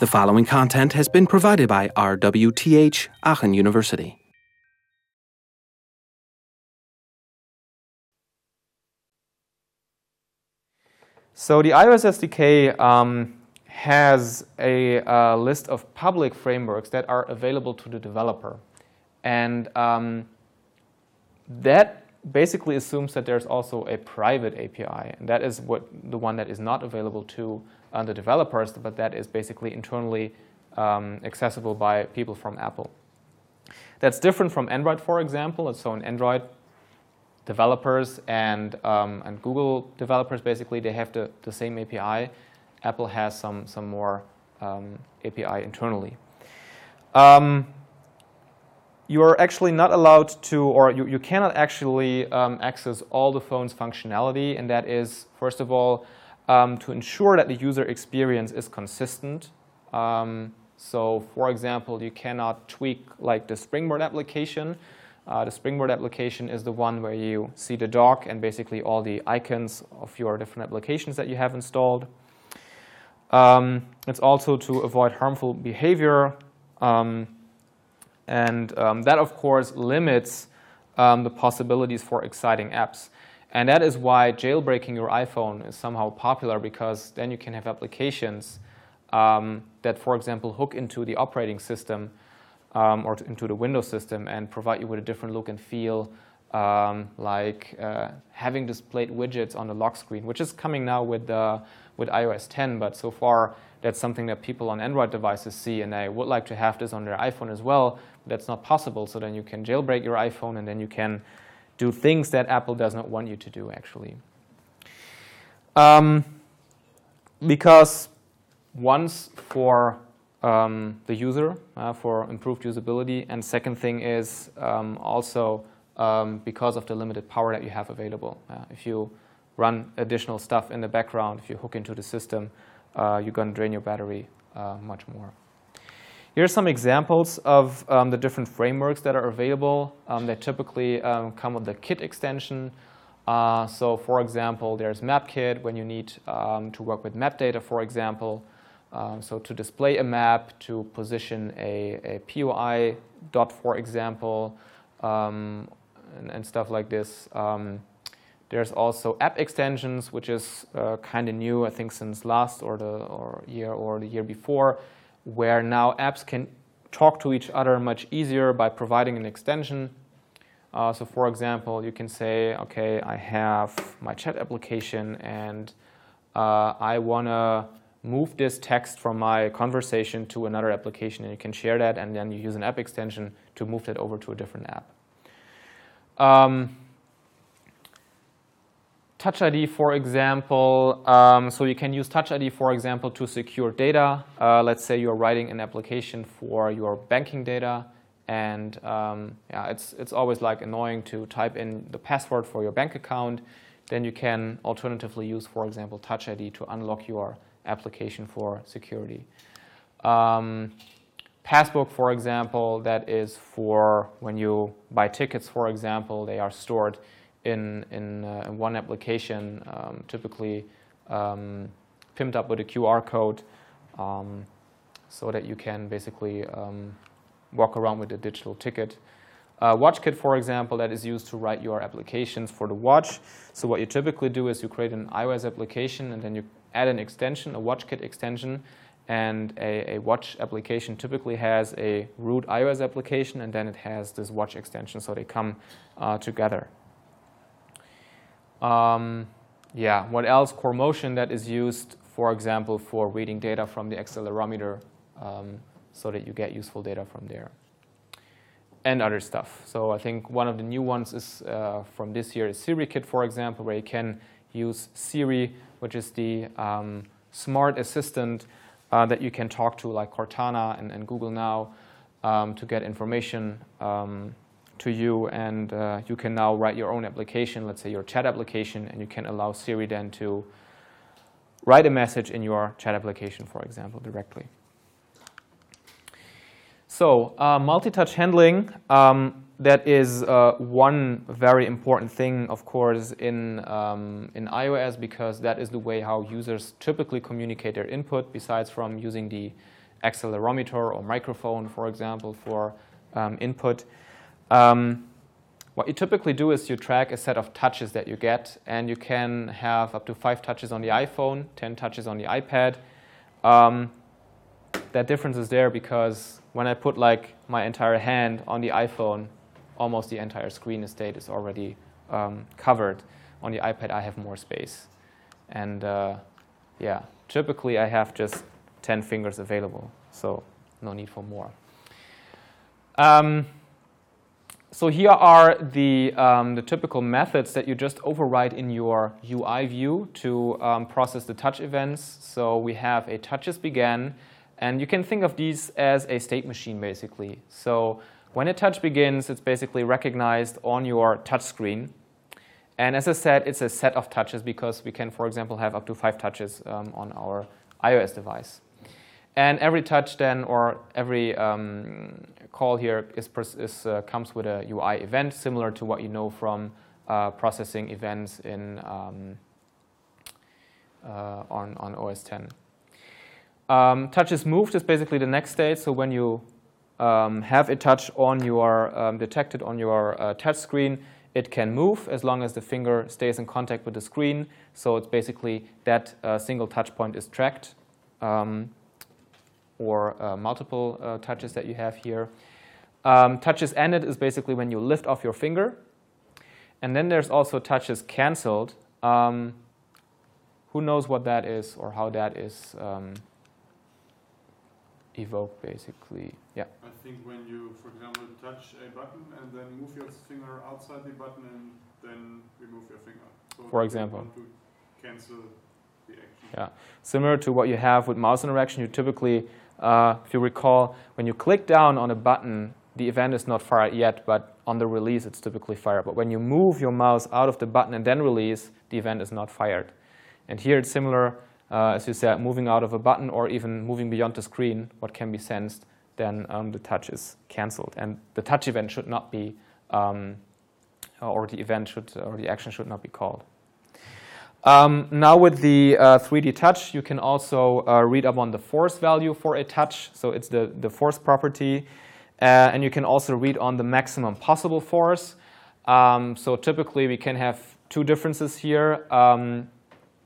The following content has been provided by RWTH Aachen University. So the iOS SDK um, has a uh, list of public frameworks that are available to the developer. And um, that basically assumes that there's also a private API. And that is what the one that is not available to the developers, but that is basically internally um, accessible by people from Apple. That's different from Android, for example. So in Android, developers and, um, and Google developers, basically, they have the, the same API. Apple has some, some more um, API internally. Um, you are actually not allowed to, or you, you cannot actually um, access all the phone's functionality, and that is, first of all, um, to ensure that the user experience is consistent. Um, so, for example, you cannot tweak like the Springboard application. Uh, the Springboard application is the one where you see the dock and basically all the icons of your different applications that you have installed. Um, it's also to avoid harmful behavior. Um, and um, that, of course, limits um, the possibilities for exciting apps. And that is why jailbreaking your iPhone is somehow popular because then you can have applications um, that, for example, hook into the operating system um, or into the Windows system and provide you with a different look and feel, um, like uh, having displayed widgets on the lock screen, which is coming now with, uh, with iOS 10, but so far that's something that people on Android devices see, and they would like to have this on their iPhone as well. But that's not possible, so then you can jailbreak your iPhone, and then you can do things that Apple does not want you to do, actually. Um, because once for um, the user, uh, for improved usability, and second thing is um, also um, because of the limited power that you have available. Uh, if you run additional stuff in the background, if you hook into the system, uh, you're going to drain your battery uh, much more. Here are some examples of um, the different frameworks that are available. Um, they typically um, come with the Kit extension. Uh, so, for example, there's MapKit when you need um, to work with map data, for example. Um, so, to display a map, to position a, a POI dot, for example, um, and, and, stuff like this. There's also app extensions, which is uh, kind of new, I think, since last or the or year or the year before, where now apps can talk to each other much easier by providing an extension. Uh, so, for example, you can say, okay, I have my chat application and uh, I want to move this text from my conversation to another application, and you can share that, and then you use an app extension to move that over to a different app. Um, Touch ID, for example, um, so you can use Touch ID, for example, to secure data. Uh, let's say you're writing an application for your banking data, and um, yeah, it's it's always like annoying to type in the password for your bank account. Then you can alternatively use, for example, Touch ID to unlock your application for security. Um, Passbook, for example, that is for when you buy tickets, for example, they are stored in, in, uh, in one application, um, typically um, pimped up with a QR code um, so that you can basically um, walk around with a digital ticket. Uh, WatchKit, for example, that is used to write your applications for the watch. So what you typically do is you create an iOS application and then you add an extension, a WatchKit extension, and a, a, watch application typically has a root iOS application and then it has this watch extension, so they come uh, together. Um, yeah, what else? Core motion that is used, for example, for reading data from the accelerometer um, so that you get useful data from there. And other stuff. So I think one of the new ones is uh, from this year is SiriKit, for example, where you can use Siri, which is the um, smart assistant uh, that you can talk to, like Cortana and, and Google Now, um, to get information um, to you and uh, you can now write your own application, let's say your chat application, and you can allow Siri then to write a message in your chat application, for example, directly. So uh, multi-touch handling, um, that is uh, one very important thing, of course, in, um, in iOS because that is the way how users typically communicate their input besides from using the accelerometer or microphone, for example, for um, input. Um, what you typically do is you track a set of touches that you get, and you can have up to five touches on the iPhone, 10 touches on the iPad. Um, that difference is there because when I put like my entire hand on the iPhone, almost the entire screen estate is already um, covered. On the iPad, I have more space. And uh, yeah, typically I have just 10 fingers available, so no need for more. Um, so here are the, um, the typical methods that you just override in your UI view to um, process the touch events. So we have a touches began, and you can think of these as a state machine, basically. So when a touch begins, it's basically recognized on your touch screen. And as I said, it's a set of touches because we can, for example, have up to five touches um, on our iOS device. And every touch then, or every um, call here is, is uh, comes with a UI event, similar to what you know from uh, processing events in um, uh, on, on OS 10. Um, touches moved is basically the next state. So when you um, have a touch on your um, detected on your uh, touch screen, it can move as long as the finger stays in contact with the screen. So it's basically that uh, single touch point is tracked. Um, or uh, multiple uh, touches that you have here. Um, touches ended is basically when you lift off your finger. And then there's also touches canceled. Um, who knows what that is or how that is um, evoked, basically? Yeah. I think when you, for example, touch a button and then move your finger outside the button and then remove your finger. So for example. cancel the action. Yeah. Similar to what you have with mouse interaction, you typically uh, if you recall, when you click down on a button, the event is not fired yet, but on the release, it's typically fired. But when you move your mouse out of the button and then release, the event is not fired. And here it's similar, uh, as you said, moving out of a button or even moving beyond the screen, what can be sensed, then um, the touch is canceled. And the touch event should not be, um, or the event should, or the action should not be called. Um, now with the uh, 3D touch, you can also uh, read up on the force value for a touch. So it's the, the force property. Uh, and you can also read on the maximum possible force. Um, so typically we can have two differences here. Um,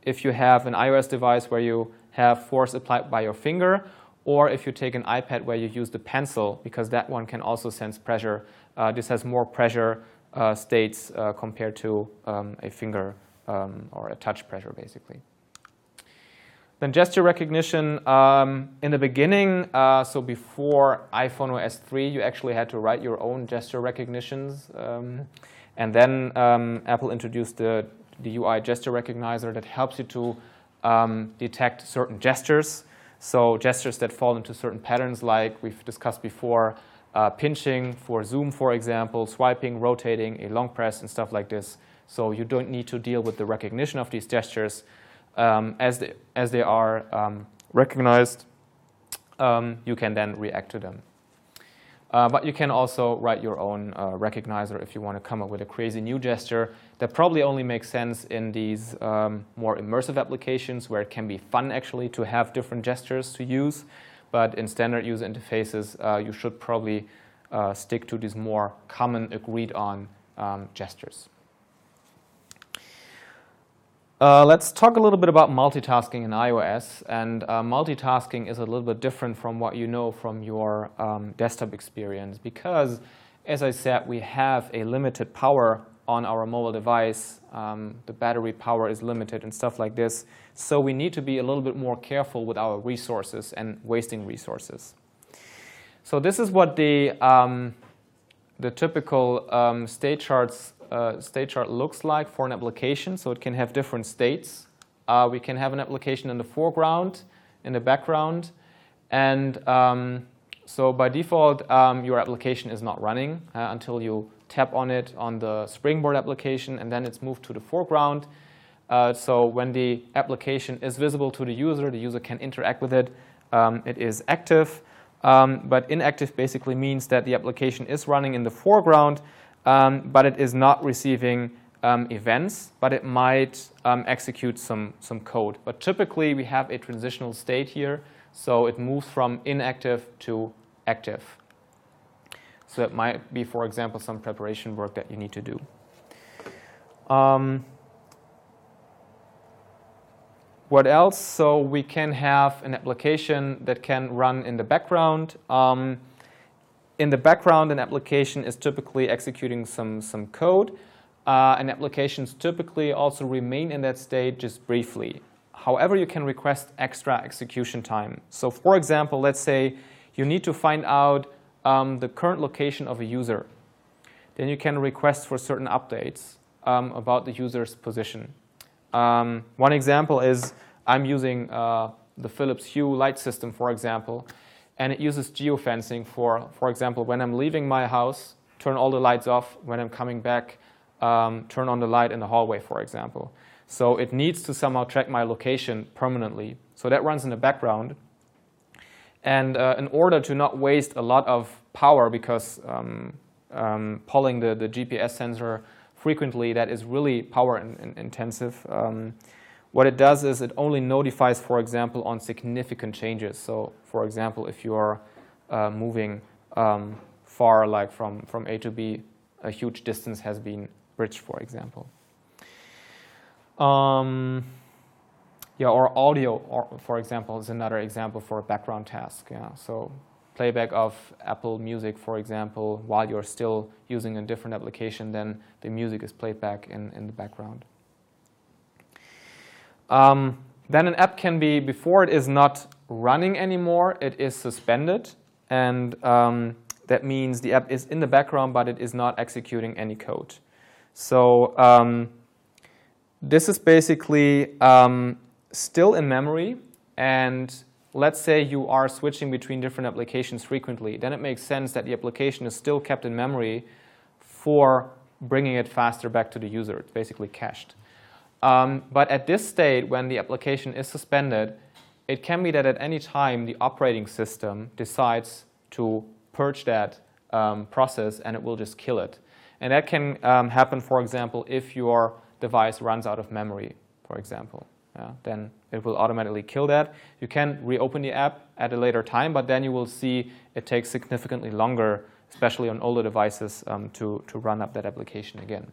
if you have an iOS device where you have force applied by your finger, or if you take an iPad where you use the pencil, because that one can also sense pressure. Uh, this has more pressure uh, states uh, compared to um, a finger um, or a touch pressure, basically. Then gesture recognition, um, in the beginning, uh, so before iPhone OS 3, you actually had to write your own gesture recognitions. Um, and then um, Apple introduced the, the UI gesture recognizer that helps you to um, detect certain gestures. So gestures that fall into certain patterns like we've discussed before, uh, pinching for zoom, for example, swiping, rotating, a long press, and stuff like this. So you don't need to deal with the recognition of these gestures um, as, they, as they are um, recognized. Um, you can then react to them. Uh, but you can also write your own uh, recognizer if you want to come up with a crazy new gesture that probably only makes sense in these um, more immersive applications where it can be fun actually to have different gestures to use. But in standard user interfaces, uh, you should probably uh, stick to these more common agreed on um, gestures. Uh, let's talk a little bit about multitasking in iOS. And uh, multitasking is a little bit different from what you know from your um, desktop experience because, as I said, we have a limited power on our mobile device. Um, the battery power is limited and stuff like this. So we need to be a little bit more careful with our resources and wasting resources. So this is what the, um, the typical um, state charts uh, state chart looks like for an application. So it can have different states. Uh, we can have an application in the foreground, in the background. And um, so by default, um, your application is not running uh, until you tap on it on the Springboard application, and then it's moved to the foreground. Uh, so when the application is visible to the user, the user can interact with it. Um, it is active. Um, but inactive basically means that the application is running in the foreground, um, but it is not receiving um, events, but it might um, execute some, some code. But typically, we have a transitional state here So it moves from inactive to active. So it might be, for example, some preparation work that you need to do. Um, what else? So we can have an application that can run in the background. Um, in the background, an application is typically executing some, some code. Uh, and applications typically also remain in that state just briefly. However, you can request extra execution time. So for example, let's say you need to find out um, the current location of a user. Then you can request for certain updates um, about the user's position. Um, one example is I'm using uh, the Philips Hue light system, for example, and it uses geofencing for, for example, when I'm leaving my house, turn all the lights off. When I'm coming back, um, turn on the light in the hallway, for example. So it needs to somehow track my location permanently. So that runs in the background. And uh, in order to not waste a lot of power, because um, um, pulling the, the GPS sensor frequently, that is really power in, in, intensive. What it does is it only notifies, for example, on significant changes. So, for example, if you are uh, moving um, far, like from, from A to B, a huge distance has been bridged, for example. Um, yeah, or audio, or, for example, is another example for a background task. Yeah, so playback of Apple Music, for example, while you're still using a different application, then the music is played back in, in the background. Um, then an app can be, before it is not running anymore, it is suspended. And um, that means the app is in the background, but it is not executing any code. So um, this is basically um, still in memory. And let's say you are switching between different applications frequently. Then it makes sense that the application is still kept in memory for bringing it faster back to the user. It's basically cached. Um, but at this state, when the application is suspended, it can be that at any time the operating system decides to purge that um, process and it will just kill it. And that can um, happen, for example, if your device runs out of memory, for example. Yeah, then it will automatically kill that. You can reopen the app at a later time, but then you will see it takes significantly longer, especially on older devices, um, to, to run up that application again.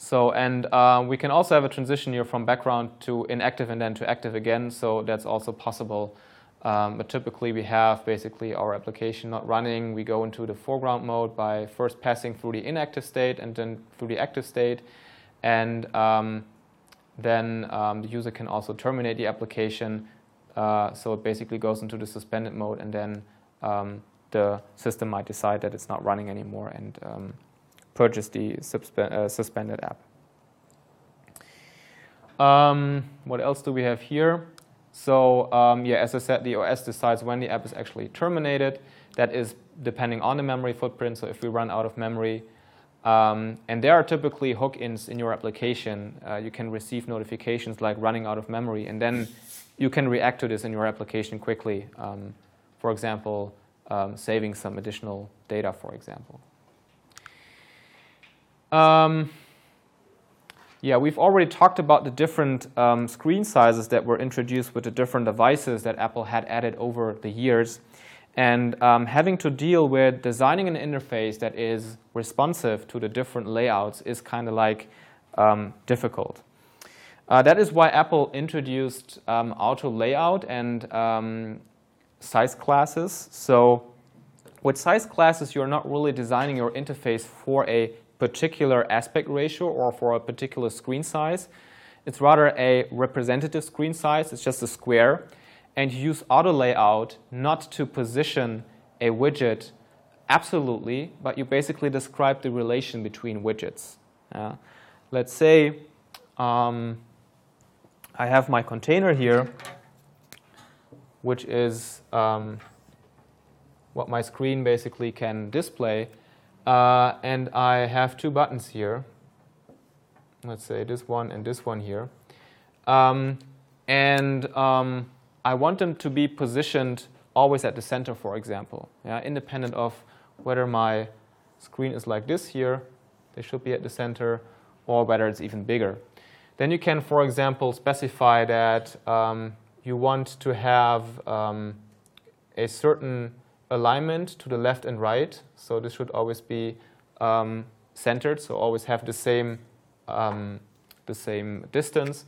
So, and uh, we can also have a transition here from background to inactive and then to active again, so that's also possible. Um, but typically we have basically our application not running. We go into the foreground mode by first passing through the inactive state and then through the active state. And um, then um, the user can also terminate the application. Uh, so it basically goes into the suspended mode and then um, the system might decide that it's not running anymore and um, purchase the uh, suspended app. Um, what else do we have here? So um, yeah, as I said, the OS decides when the app is actually terminated. That is depending on the memory footprint. So if we run out of memory, um, and there are typically hook-ins in your application. Uh, you can receive notifications like running out of memory, and then you can react to this in your application quickly. Um, for example, um, saving some additional data, for example. Um, yeah, we've already talked about the different um, screen sizes that were introduced with the different devices that Apple had added over the years. And um, having to deal with designing an interface that is responsive to the different layouts is kind of like um, difficult. Uh, that is why Apple introduced um, auto layout and um, size classes. So with size classes, you're not really designing your interface for a particular aspect ratio or for a particular screen size. It's rather a representative screen size. It's just a square. And you use auto layout not to position a widget absolutely, but you basically describe the relation between widgets. Let's say um, I have my container here, which is um, what my screen basically can display. Uh, and I have two buttons here. Let's say this one and this one here. Um, and um, I want them to be positioned always at the center, for example, yeah, independent of whether my screen is like this here, they should be at the center, or whether it's even bigger. Then you can, for example, specify that um, you want to have um, a certain alignment to the left and right. So this should always be um, centered, so always have the same, um, the same distance.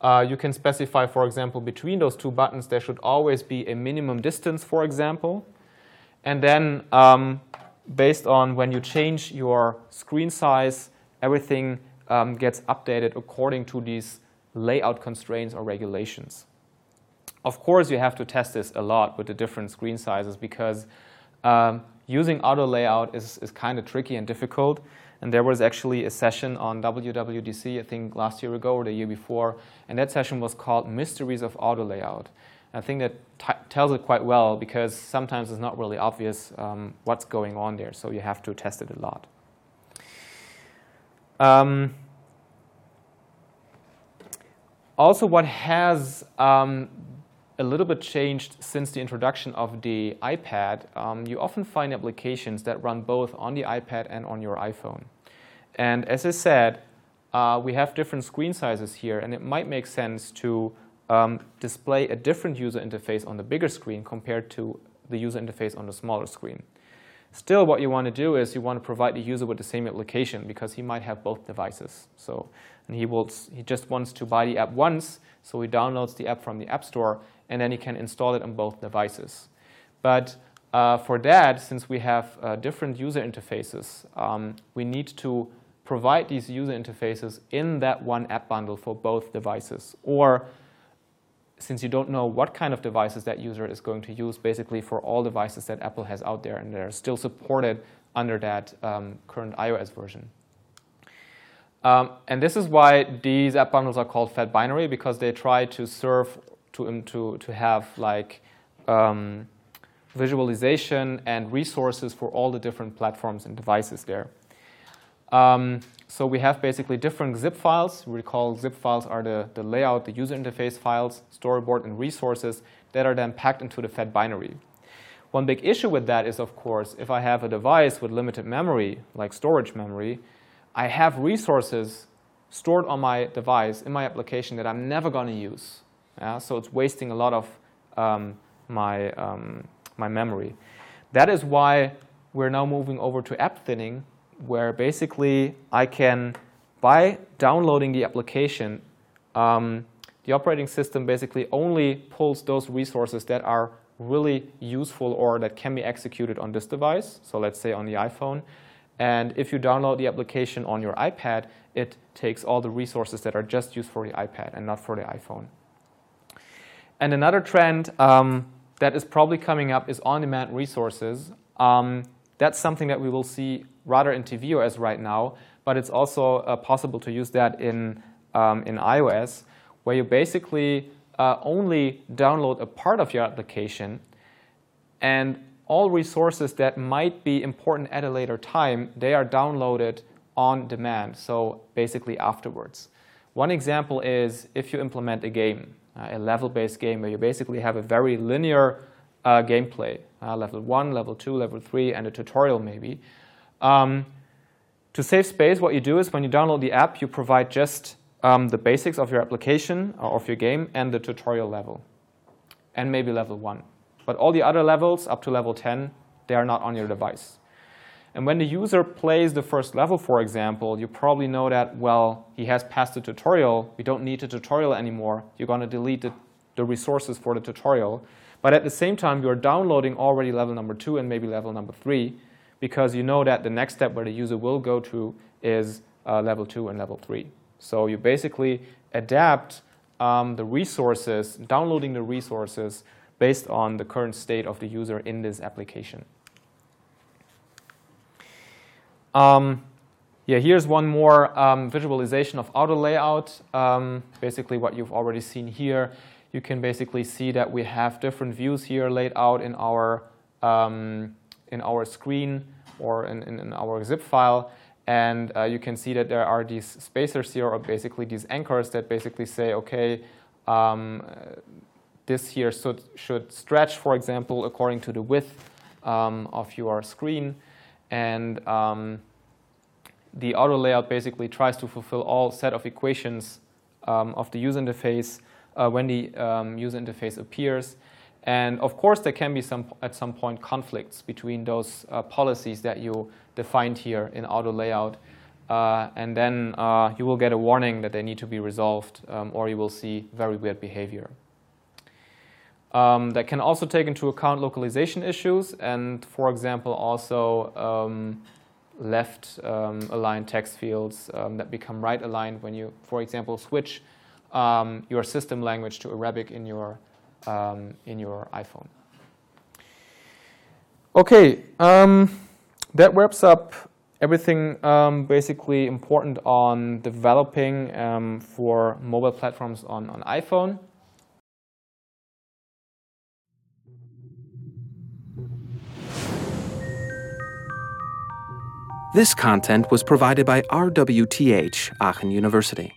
Uh, you can specify, for example, between those two buttons, there should always be a minimum distance, for example. And then um, based on when you change your screen size, everything um, gets updated according to these layout constraints or regulations. Of course, you have to test this a lot with the different screen sizes because um, using auto layout is, is kind of tricky and difficult. And there was actually a session on WWDC, I think last year ago or the year before, and that session was called Mysteries of Auto Layout. I think that tells it quite well because sometimes it's not really obvious um, what's going on there, so you have to test it a lot. Um, also, what has um, a little bit changed since the introduction of the iPad, um, you often find applications that run both on the iPad and on your iPhone. And as I said, uh, we have different screen sizes here, and it might make sense to um, display a different user interface on the bigger screen compared to the user interface on the smaller screen. Still, what you want to do is you want to provide the user with the same application because he might have both devices. So, and he will he just wants to buy the app once, so he downloads the app from the App Store, and then he can install it on both devices. But uh, for that, since we have uh, different user interfaces, um, we need to provide these user interfaces in that one app bundle for both devices. Or since you don't know what kind of devices that user is going to use, basically for all devices that Apple has out there, and they're still supported under that um, current iOS version. Um, and this is why these app bundles are called fat binary because they try to serve to um, to to have like um, visualization and resources for all the different platforms and devices there. Um, so we have basically different XIB files. Recall XIB files are the, the layout, the user interface files, storyboard, and resources that are then packed into the fat binary. One big issue with that is, of course, if I have a device with limited memory, like storage memory, I have resources stored on my device in my application that I'm never going to use. Yeah? So it's wasting a lot of um, my, um, my memory. That is why we're now moving over to app thinning, where basically I can, by downloading the application, um, the operating system basically only pulls those resources that are really useful or that can be executed on this device. So let's say on the iPhone. And if you download the application on your iPad, it takes all the resources that are just used for the iPad and not for the iPhone. And another trend um, that is probably coming up is on-demand resources. Um, that's something that we will see rather in tvOS right now, but it's also uh, possible to use that in, um, in iOS, where you basically uh, only download a part of your application and all resources that might be important at a later time, they are downloaded on demand, so basically afterwards. One example is if you implement a game, uh, a level-based game where you basically have a very linear uh, gameplay, uh, level 1, level 2, level 3, and a tutorial maybe. Um, to save space, what you do is when you download the app, you provide just um, the basics of your application or of your game and the tutorial level, and maybe level 1. But all the other levels, up to level 10, they are not on your device. And when the user plays the first level, for example, you probably know that, well, he has passed the tutorial. We don't need the tutorial anymore. You're going to delete the, the resources for the tutorial. But at the same time, you're downloading already level number two and maybe level number three because you know that the next step where the user will go to is uh, level two and level three. So you basically adapt um, the resources, downloading the resources based on the current state of the user in this application. Um, yeah, here's one more um, visualization of auto layout. Um, basically what you've already seen here. You can basically see that we have different views here laid out in our, um, in our screen or in, in, in, our XIB file. And uh, you can see that there are these spacers here, or basically these anchors that basically say, okay, um, this here should, should stretch, for example, according to the width um, of your screen. And um, the auto layout basically tries to fulfill all set of equations um, of the user interface uh, when the um, user interface appears. And of course, there can be some at some point conflicts between those uh, policies that you defined here in auto layout. Uh, and then uh, you will get a warning that they need to be resolved, um, or you will see very weird behavior. Um, that can also take into account localization issues, and for example, also um, left um, aligned text fields um, that become right aligned when you, for example, switch um, your system language to Arabic in your um, in your iPhone. Okay, um, that wraps up everything um, basically important on developing um, for mobile platforms on, on iPhone. This content was provided by RWTH Aachen University.